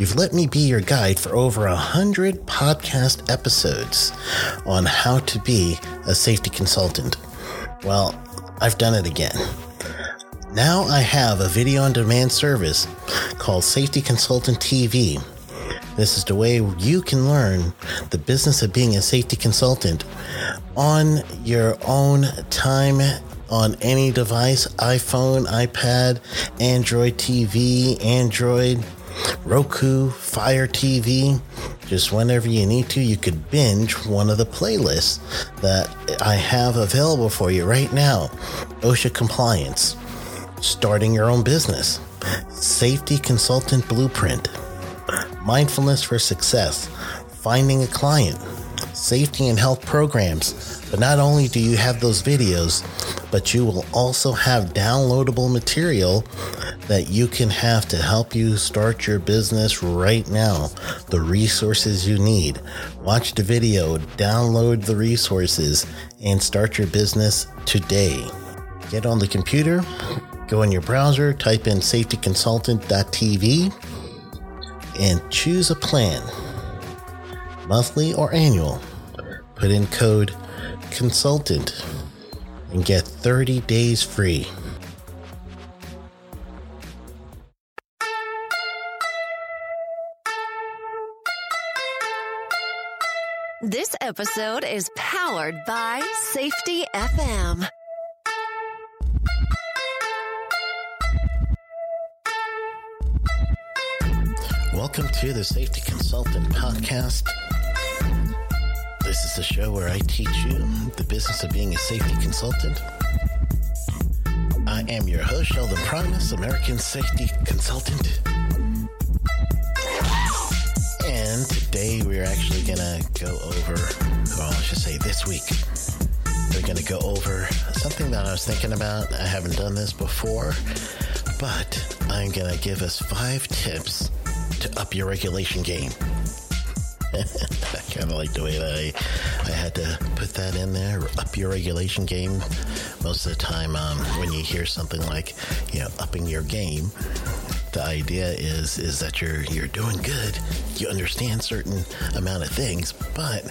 You've let me be your guide for over a hundred podcast episodes on how to be a safety consultant. Well, I've done it again. Now I have a video on demand service called Safety Consultant TV. This is the way you can learn the business of being a safety consultant on your own time on any device iPhone, iPad, Android TV, Android, Roku, Fire TV. Just whenever you need to, you could binge one of the playlists that I have available for you right now OSHA compliance, starting your own business, safety consultant blueprint, mindfulness for success, finding a client, safety and health programs. But not only do you have those videos, but you will also have downloadable material that you can have to help you start your business right now. The resources you need. Watch the video, download the resources, and start your business today. Get on the computer, go in your browser, type in safetyconsultant.tv, and choose a plan monthly or annual. Put in code consultant and get 30 days free. This episode is powered by Safety FM. Welcome to the Safety Consultant Podcast. This is the show where I teach you the business of being a safety consultant. I am your host, Sheldon Primus, American Safety Consultant. Today we're actually to go over, well, I should say this week, we're to go over something that I was thinking about. I haven't done this before, but I'm to give us five tips to up your regulation game. I kind of like the way that I, I had to put that in there. Up your regulation game. Most of the time, um, when you hear something like, you know, upping your game, the idea is is that you're you're doing good. You understand certain amount of things, but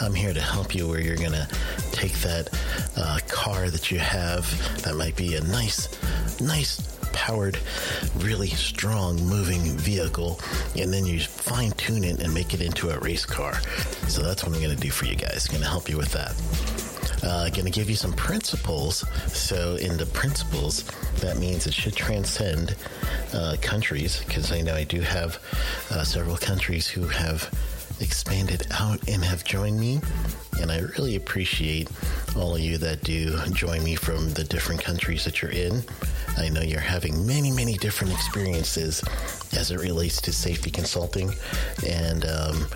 I'm here to help you where you're gonna take that uh, car that you have that might be a nice, nice powered, really strong moving vehicle, and then you fine tune it and make it into a race car. So that's what I'm going to do for you guys. going to help you with that. Uh, going to give you some principles. So, in the principles, that means it should transcend uh, countries because I know I do have uh, several countries who have expanded out and have joined me. And I really appreciate all of you that do join me from the different countries that you're in. I know you're having many, many different experiences as it relates to safety consulting. And um,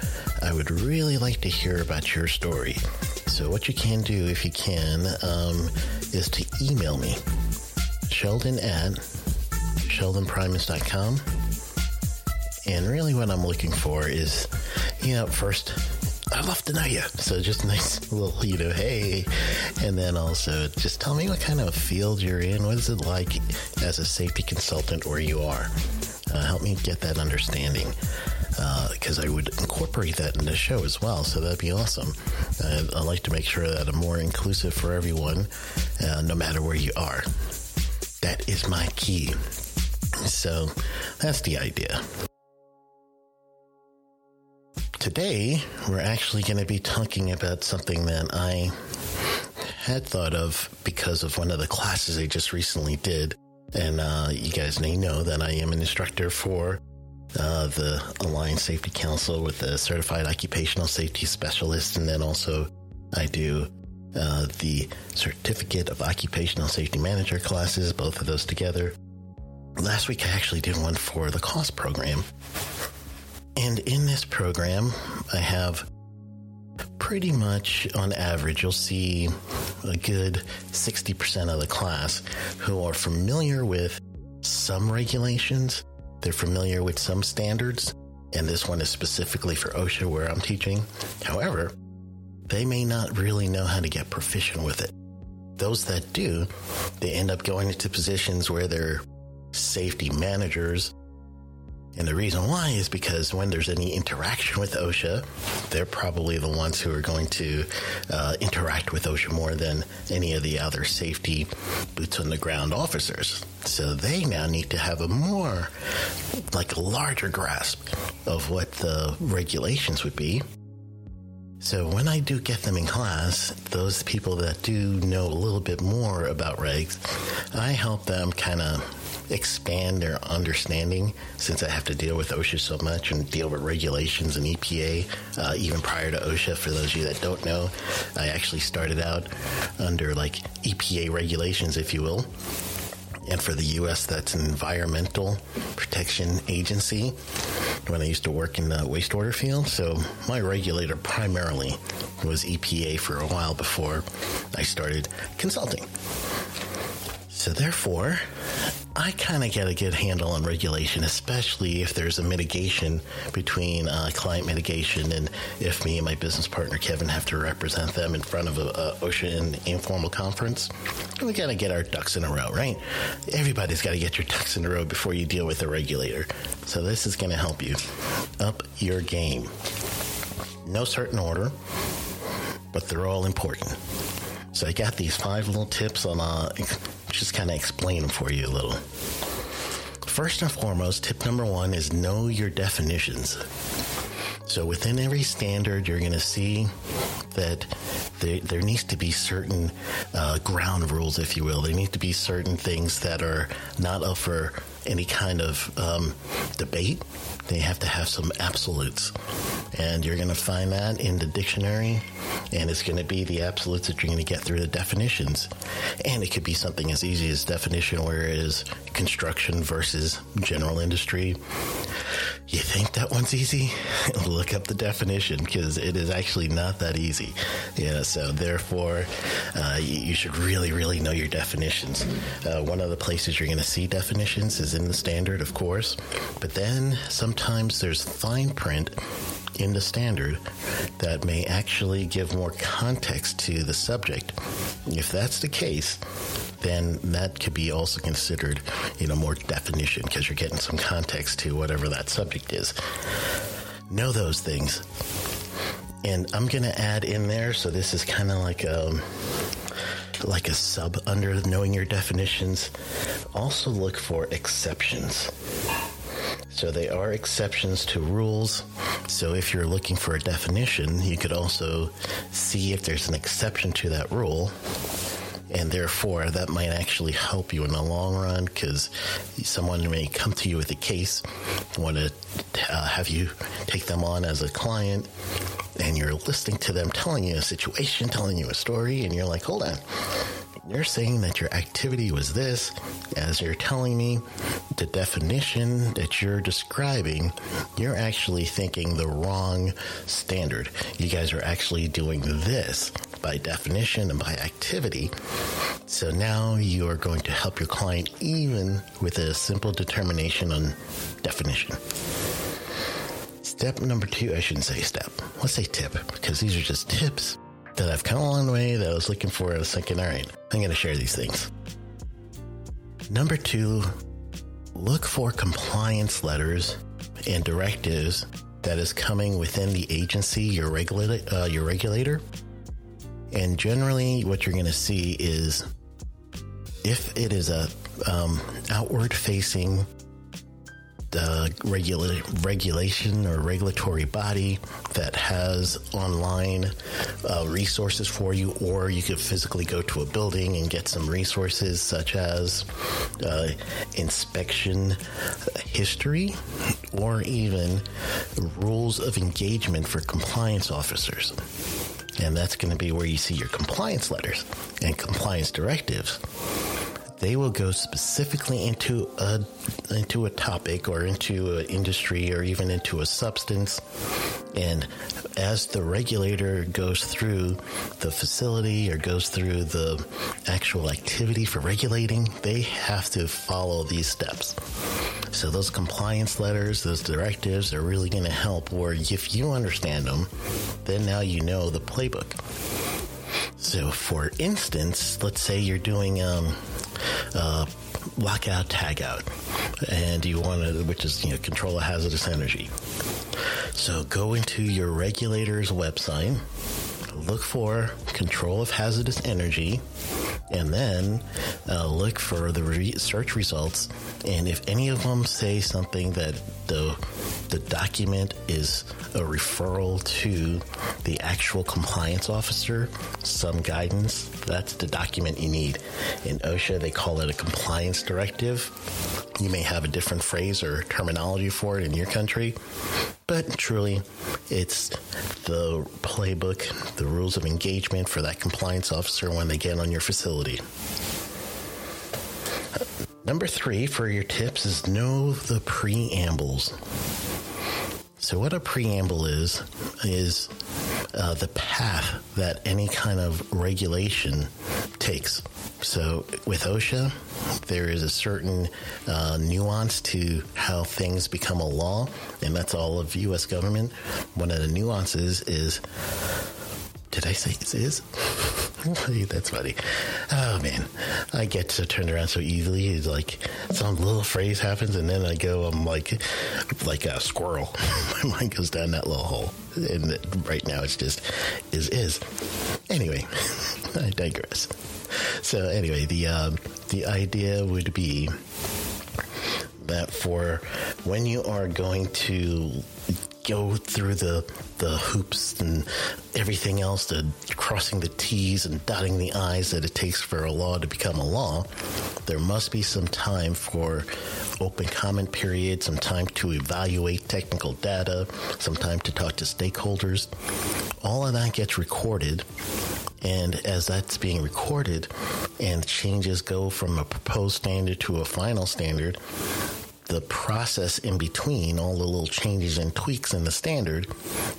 I would really like to hear about your story. So, what you can do, if you can, um, is to email me, Sheldon at sheldonprimus.com. And really, what I'm looking for is, you know, first, I'd love to know you. So just nice little, you know, hey. And then also just tell me what kind of field you're in. What is it like as a safety consultant where you are? Uh, help me get that understanding because uh, I would incorporate that in the show as well. So that'd be awesome. Uh, I like to make sure that I'm more inclusive for everyone, uh, no matter where you are. That is my key. So that's the idea. Today, we're actually going to be talking about something that I had thought of because of one of the classes I just recently did. And uh, you guys may know that I am an instructor for uh, the Alliance Safety Council with a certified occupational safety specialist. And then also, I do uh, the Certificate of Occupational Safety Manager classes, both of those together. Last week, I actually did one for the COSS program. And in this program, I have pretty much on average, you'll see a good 60% of the class who are familiar with some regulations, they're familiar with some standards, and this one is specifically for OSHA where I'm teaching. However, they may not really know how to get proficient with it. Those that do, they end up going into positions where they're safety managers And the reason why is because when there's any interaction with OSHA, they're probably the ones who are going to uh, interact with OSHA more than any of the other safety boots on the ground officers. So they now need to have a more, like a larger grasp of what the regulations would be. So when I do get them in class, those people that do know a little bit more about regs, I help them kind of expand their understanding since I have to deal with OSHA so much and deal with regulations and EPA uh, even prior to OSHA. For those of you that don't know, I actually started out under like EPA regulations, if you will. And for the U.S., that's an Environmental Protection Agency when I used to work in the wastewater field. So my regulator primarily was EPA for a while before I started consulting. So therefore, I kind of get a good handle on regulation, especially if there's a mitigation between uh, client mitigation and if me and my business partner Kevin have to represent them in front of a, a OSHA informal conference. We got to get our ducks in a row, right? Everybody's got to get your ducks in a row before you deal with a regulator. So this is going to help you up your game. No certain order, but they're all important. So I got these five little tips on uh, just kind of explain them for you a little. First and foremost, tip number one is know your definitions. So within every standard, you're going to see that there, there, needs to be certain uh, ground rules, if you will. There need to be certain things that are not up for any kind of um, debate. They have to have some absolutes. And you're going to find that in the dictionary, and it's going to be the absolutes that you're going to get through the definitions. And it could be something as easy as definition where it is construction versus general industry. You think that one's easy? Look up the definition because it is actually not that easy. Yeah, so therefore, uh, you, you, should really, really know your definitions. Uh, one of the places you're going to see definitions is in the standard, of course, but then sometimes there's fine print in the standard that may actually give more context to the subject. If that's the case, then that could be also considered, you know, more definition because you're getting some context to whatever that subject is. Know those things. And I'm going to add in there, so this is kind of like a um, like a sub under knowing your definitions. Also look for exceptions. So they are exceptions to rules. So if you're looking for a definition, you could also see if there's an exception to that rule. And therefore, that might actually help you in the long run because someone may come to you with a case, want to uh, have you take them on as a client, and you're listening to them telling you a situation, telling you a story, and you're like, hold on you're saying that your activity was this, as you're telling me the definition that you're describing, you're actually thinking the wrong standard. You guys are actually doing this by definition and by activity. So now you are going to help your client even with a simple determination on definition. Step number two, I shouldn't say step. Let's say tip because these are just tips that I've come along the way that I was looking for. I was thinking, all right, I'm going to share these things. Number two, look for compliance letters and directives that is coming within the agency, your regulator, uh, your regulator. And generally, what you're going to see is if it is a um, outward facing uh, regula- regulation or regulatory body that has online uh, resources for you, or you could physically go to a building and get some resources such as uh, inspection history or even rules of engagement for compliance officers. And that's going to be where you see your compliance letters and compliance directives. They will go specifically into a into a topic or into an industry or even into a substance. And as the regulator goes through the facility or goes through the actual activity for regulating they have to follow these steps so those compliance letters those directives are really going to help where if you understand them then now you know the playbook so, for instance, let's say you're doing um, uh, lockout, tagout, and you want to, which is you know control of hazardous energy. So go into your regulator's website, look for control of hazardous energy, and then uh, look for the re- search results. And if any of them say something that the the document is a referral to the actual compliance officer, some guidance, that's the document you need. In OSHA, they call it a compliance directive. You may have a different phrase or terminology for it in your country, but truly, it's the playbook, the rules of engagement for that compliance officer when they get on your facility. Number three for your tips is know the preambles. So, what a preamble is, is uh, the path that any kind of regulation takes. So, with OSHA, there is a certain uh, nuance to how things become a law, and that's all of U.S. government. One of the nuances is did I say is? That's funny. Oh man, I get to turn around so easily. It's like some little phrase happens, and then I go, I'm like, like a squirrel. My mind goes down that little hole, and right now it's just is is. Anyway, I digress. So anyway, the um, the idea would be that for when you are going to go through the the hoops and everything else, the crossing the T's and dotting the I's that it takes for a law to become a law, there must be some time for open comment period, some time to evaluate technical data, some time to talk to stakeholders. All of that gets recorded. And as that's being recorded and changes go from a proposed standard to a final standard, the process in between, all the little changes and tweaks in the standard,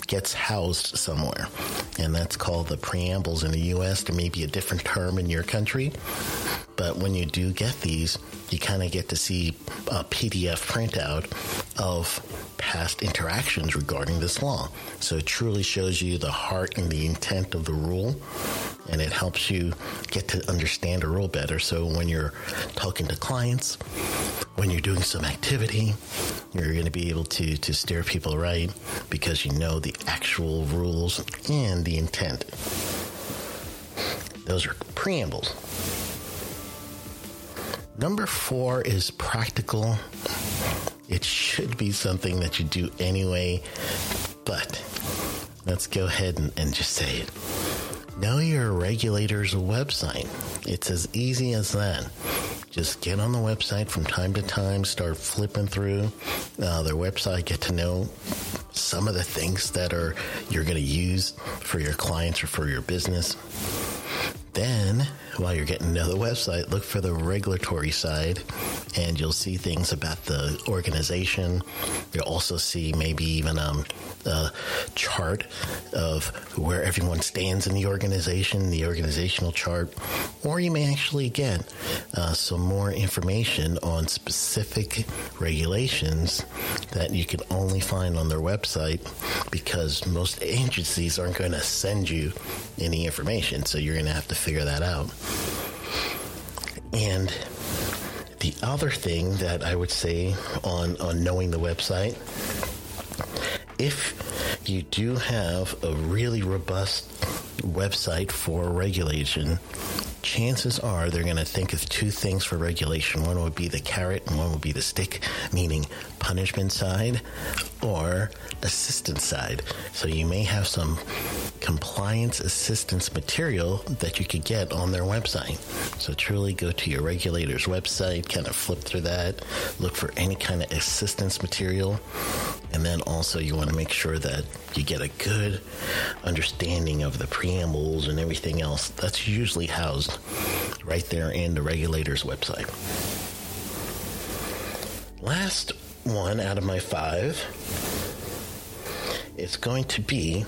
gets housed somewhere. And that's called the preambles in the US. There may be a different term in your country, but when you do get these, you kind of get to see a PDF printout of past interactions regarding this law. So it truly shows you the heart and the intent of the rule, and it helps you get to understand a rule better. So when you're talking to clients, when you're doing some activity, you're going to be able to, to steer people right because you know the actual rules and the intent. Those are preambles. Number four is practical. It should be something that you do anyway, but let's go ahead and, and just say it. Know your regulator's website. It's as easy as that. Just get on the website from time to time, start flipping through uh, their website, get to know some of the things that are you're going to use for your clients or for your business. Then, while you're getting to the website, look for the regulatory side and you'll see things about the organization. You'll also see maybe even um, a chart of where everyone stands in the organization, the organizational chart, or you may actually get uh, some more information on specific regulations that you can only find on their website because most agencies aren't going to send you any information. So you're going to have to figure that out. And the other thing that I would say on, on knowing the website, if you do have a really robust website for regulation, chances are they're going to think of two things for regulation. One would be the carrot and one would be the stick, meaning punishment side or assistance side. So you may have some compliance assistance material that you could get on their website. So truly go to your regulator's website, kind of flip through that, look for any kind of assistance material. And then also you want to make sure that you get a good understanding of the preambles and everything else. That's usually housed right there in the regulator's website. Last one out of my five it's going to be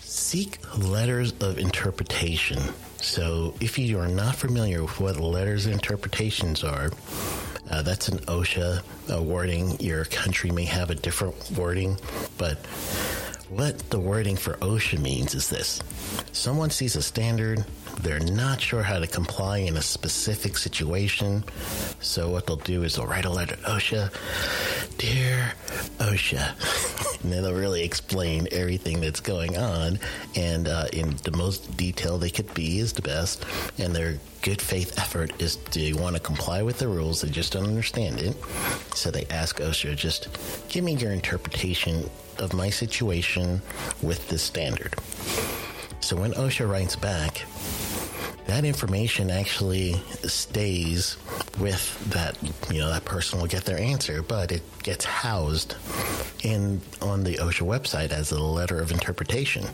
seek letters of interpretation. So, if you are not familiar with what letters of interpretations are, uh, that's an OSHA uh, wording. Your country may have a different wording, but what the wording for OSHA means is this someone sees a standard, they're not sure how to comply in a specific situation. So, what they'll do is they'll write a letter to OSHA Dear OSHA. and then they'll really explain everything that's going on. And uh, in the most detail they could be is the best. And their good faith effort is to want to comply with the rules. They just don't understand it. So they ask OSHA, just give me your interpretation of my situation with this standard. So when OSHA writes back, that information actually stays with that you know that person will get their answer but it gets housed in on the OSHA website as a letter of interpretation.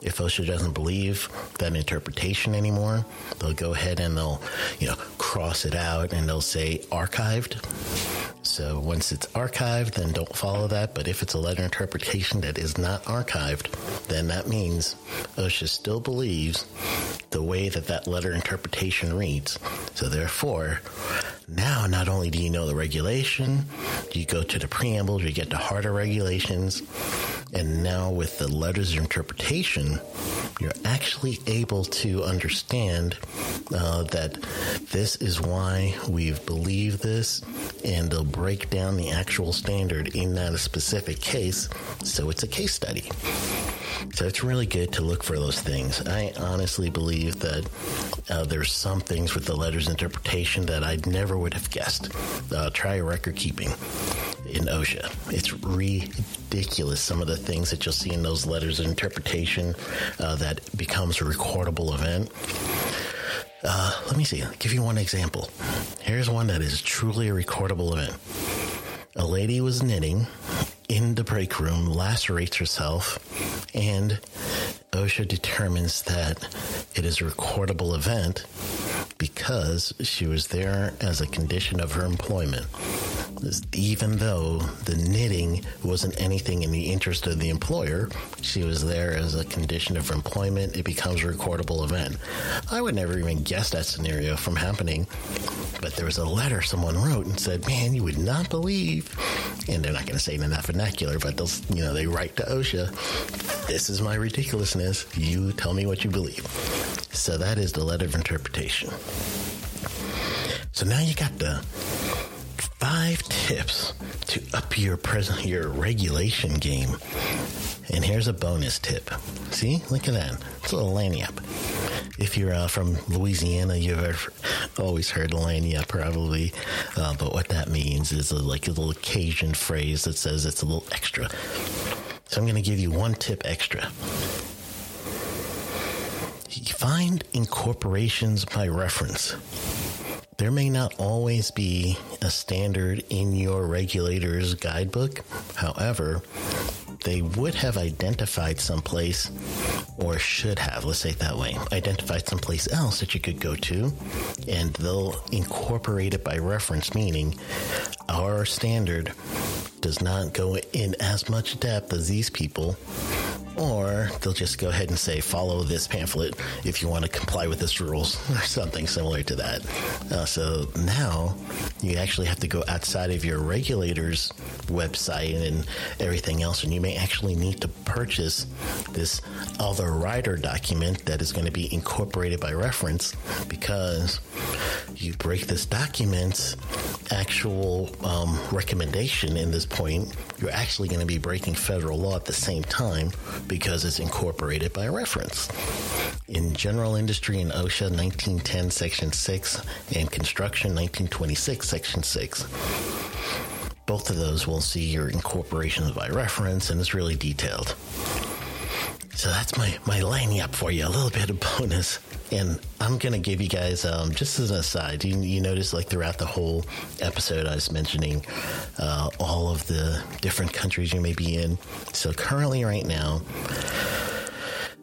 If OSHA doesn't believe that interpretation anymore they'll go ahead and they'll you know cross it out and they'll say archived so once it's archived, then don't follow that. But if it's a letter interpretation that is not archived, then that means OSHA still believes the way that that letter interpretation reads. So therefore, now not only do you know the regulation, you go to the preamble, you get the harder regulations, and now with the letters of interpretation, you're actually able to understand uh, that this is why we've believed this, and they'll break down the actual standard in that specific case. So it's a case study. So it's really good to look for those things. I honestly believe that uh, there's some things with the letters interpretation that I never would have guessed. Uh, try record keeping in OSHA. It's ridiculous some of the things that you'll see in those letters of interpretation uh, that becomes a recordable event. Uh, let me see. I'll give you one example. Here's one that is truly a recordable event. A lady was knitting in the break room, lacerates herself, and OSHA determines that it is a recordable event because she was there as a condition of her employment. Even though the knitting wasn't anything in the interest of the employer, she was there as a condition of employment. It becomes a recordable event. I would never even guess that scenario from happening, but there was a letter someone wrote and said, "Man, you would not believe," and they're not going to say it in that vernacular, but they'll, you know, they write to OSHA, "This is my ridiculousness. You tell me what you believe." So that is the letter of interpretation. So now you got the five tips to up your present your regulation game. And here's a bonus tip. See, look at that. It's a little lagniappe. If you're uh, from Louisiana, you've ever, always heard lagniappe probably. Uh, but what that means is a, like a little Cajun phrase that says it's a little extra. So I'm going to give you one tip extra. Find incorporations by reference. There may not always be a standard in your regulator's guidebook. However, they would have identified someplace, or should have, let's say it that way, identified someplace else that you could go to, and they'll incorporate it by reference, meaning our standard does not go in as much depth as these people or they'll just go ahead and say, follow this pamphlet if you want to comply with this rules or something similar to that. Uh, so now you actually have to go outside of your regulator's website and everything else, and you may actually need to purchase this other rider document that is going to be incorporated by reference because you break this document's actual um, recommendation in this point, you're actually going to be breaking federal law at the same time because it's incorporated by reference. In general industry in OSHA 1910 section 6 and construction 1926 section 6 both of those will see your incorporations by reference and it's really detailed. So that's my, my lagniappe for you, a little bit of bonus. And I'm going to give you guys, um, just as an aside, you, you notice like throughout the whole episode, I was mentioning uh, all of the different countries you may be in. So currently, right now,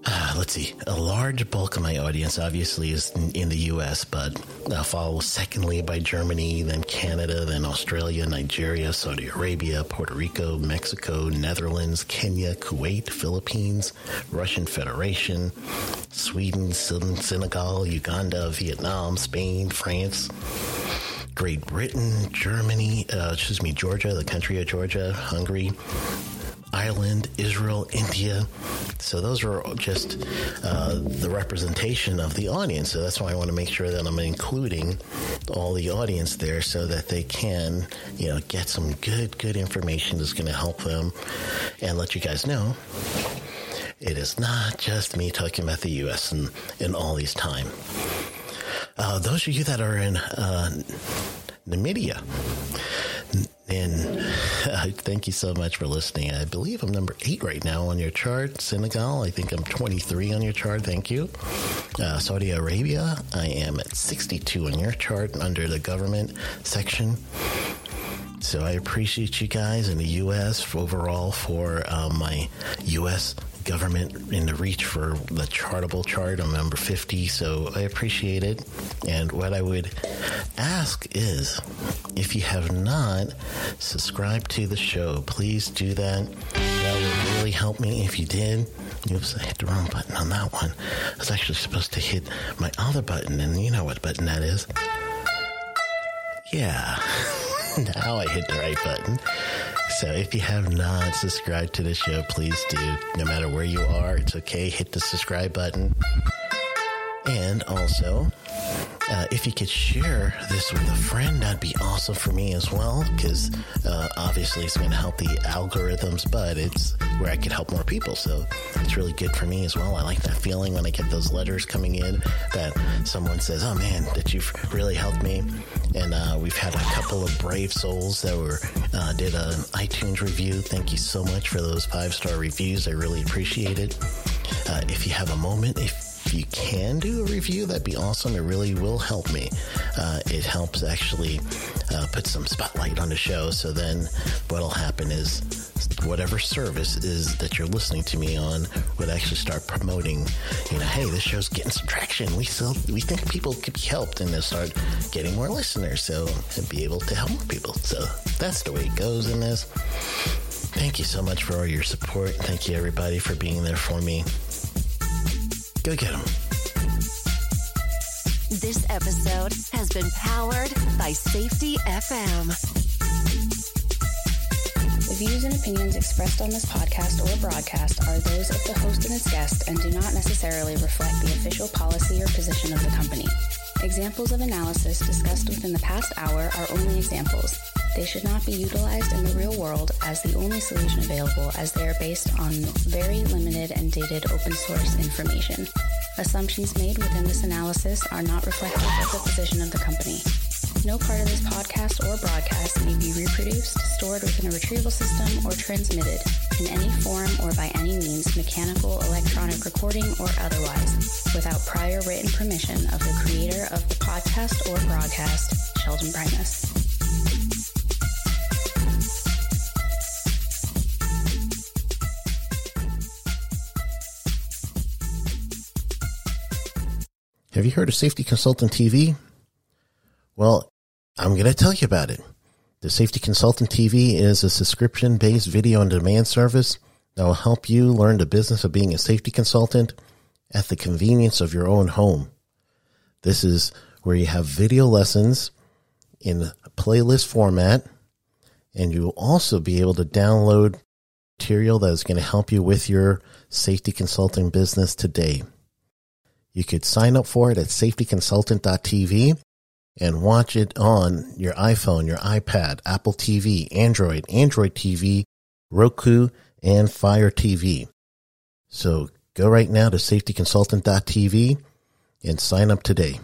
uh, let's see. A large bulk of my audience obviously is in, in the U.S., but uh, followed secondly by Germany, then Canada, then Australia, Nigeria, Saudi Arabia, Puerto Rico, Mexico, Netherlands, Kenya, Kuwait, Philippines, Russian Federation, Sweden, Senegal, Uganda, Vietnam, Spain, France. Great Britain, Germany, uh, excuse me, Georgia, the country of Georgia, Hungary, Ireland, Israel, India. So those are just uh, the representation of the audience. So that's why I want to make sure that I'm including all the audience there so that they can, you know, get some good, good information that's going to help them and let you guys know it is not just me talking about the U.S. in, in all these time. Uh, those of you that are in uh, Namibia, and uh, thank you so much for listening. I believe I'm number eight right now on your chart. Senegal, I think I'm 23 on your chart. Thank you. Uh, Saudi Arabia, I am at 62 on your chart under the government section. So I appreciate you guys in the U.S. overall for uh, my U.S government in the reach for the chartable chart. I'm number 50, so I appreciate it. And what I would ask is if you have not subscribed to the show, please do that. That would really help me if you did. Oops, I hit the wrong button on that one. I was actually supposed to hit my other button, and you know what button that is. Yeah, now I hit the right button. So if you have not subscribed to the show, please do. No matter where you are, it's okay. Hit the subscribe button. And also, uh, if you could share this with a friend, that'd be awesome for me as well, because uh, obviously it's going to help the algorithms, but it's where I could help more people. So it's really good for me as well. I like that feeling when I get those letters coming in that someone says, Oh man, that you've really helped me. And uh, we've had a couple of brave souls that were uh, did an iTunes review. Thank you so much for those five star reviews. I really appreciate it. Uh, if you have a moment, if if you can do a review, that'd be awesome. It really will help me. Uh, it helps actually uh, put some spotlight on the show. So then what'll happen is whatever service is that you're listening to me on would actually start promoting, you know, hey, this show's getting some traction. We still we think people could be helped and they'll start getting more listeners. So and be able to help more people. So that's the way it goes in this. Thank you so much for all your support. Thank you everybody for being there for me. Go get them. This episode has been powered by Safety FM. The views and opinions expressed on this podcast or broadcast are those of the host and its guest and do not necessarily reflect the official policy or position of the company. Examples of analysis discussed within the past hour are only examples. They should not be utilized in the real world as the only solution available as they are based on very limited and dated open source information. Assumptions made within this analysis are not reflective of the position of the company. No part of this podcast or broadcast may be reproduced, stored within a retrieval system, or transmitted in any form or by any means, mechanical, electronic recording, or otherwise, without prior written permission of the creator of the podcast or broadcast, Sheldon Primus. Have you heard of Safety Consultant TV? Well, I'm going to tell you about it. The Safety Consultant TV is a subscription based video on demand service that will help you learn the business of being a safety consultant at the convenience of your own home. This is where you have video lessons in playlist format, and you will also be able to download material that is going to help you with your safety consulting business today. You could sign up for it at safetyconsultant.tv and watch it on your iPhone, your iPad, Apple TV, Android, Android TV, Roku, and Fire TV. So go right now to safetyconsultant.tv and sign up today.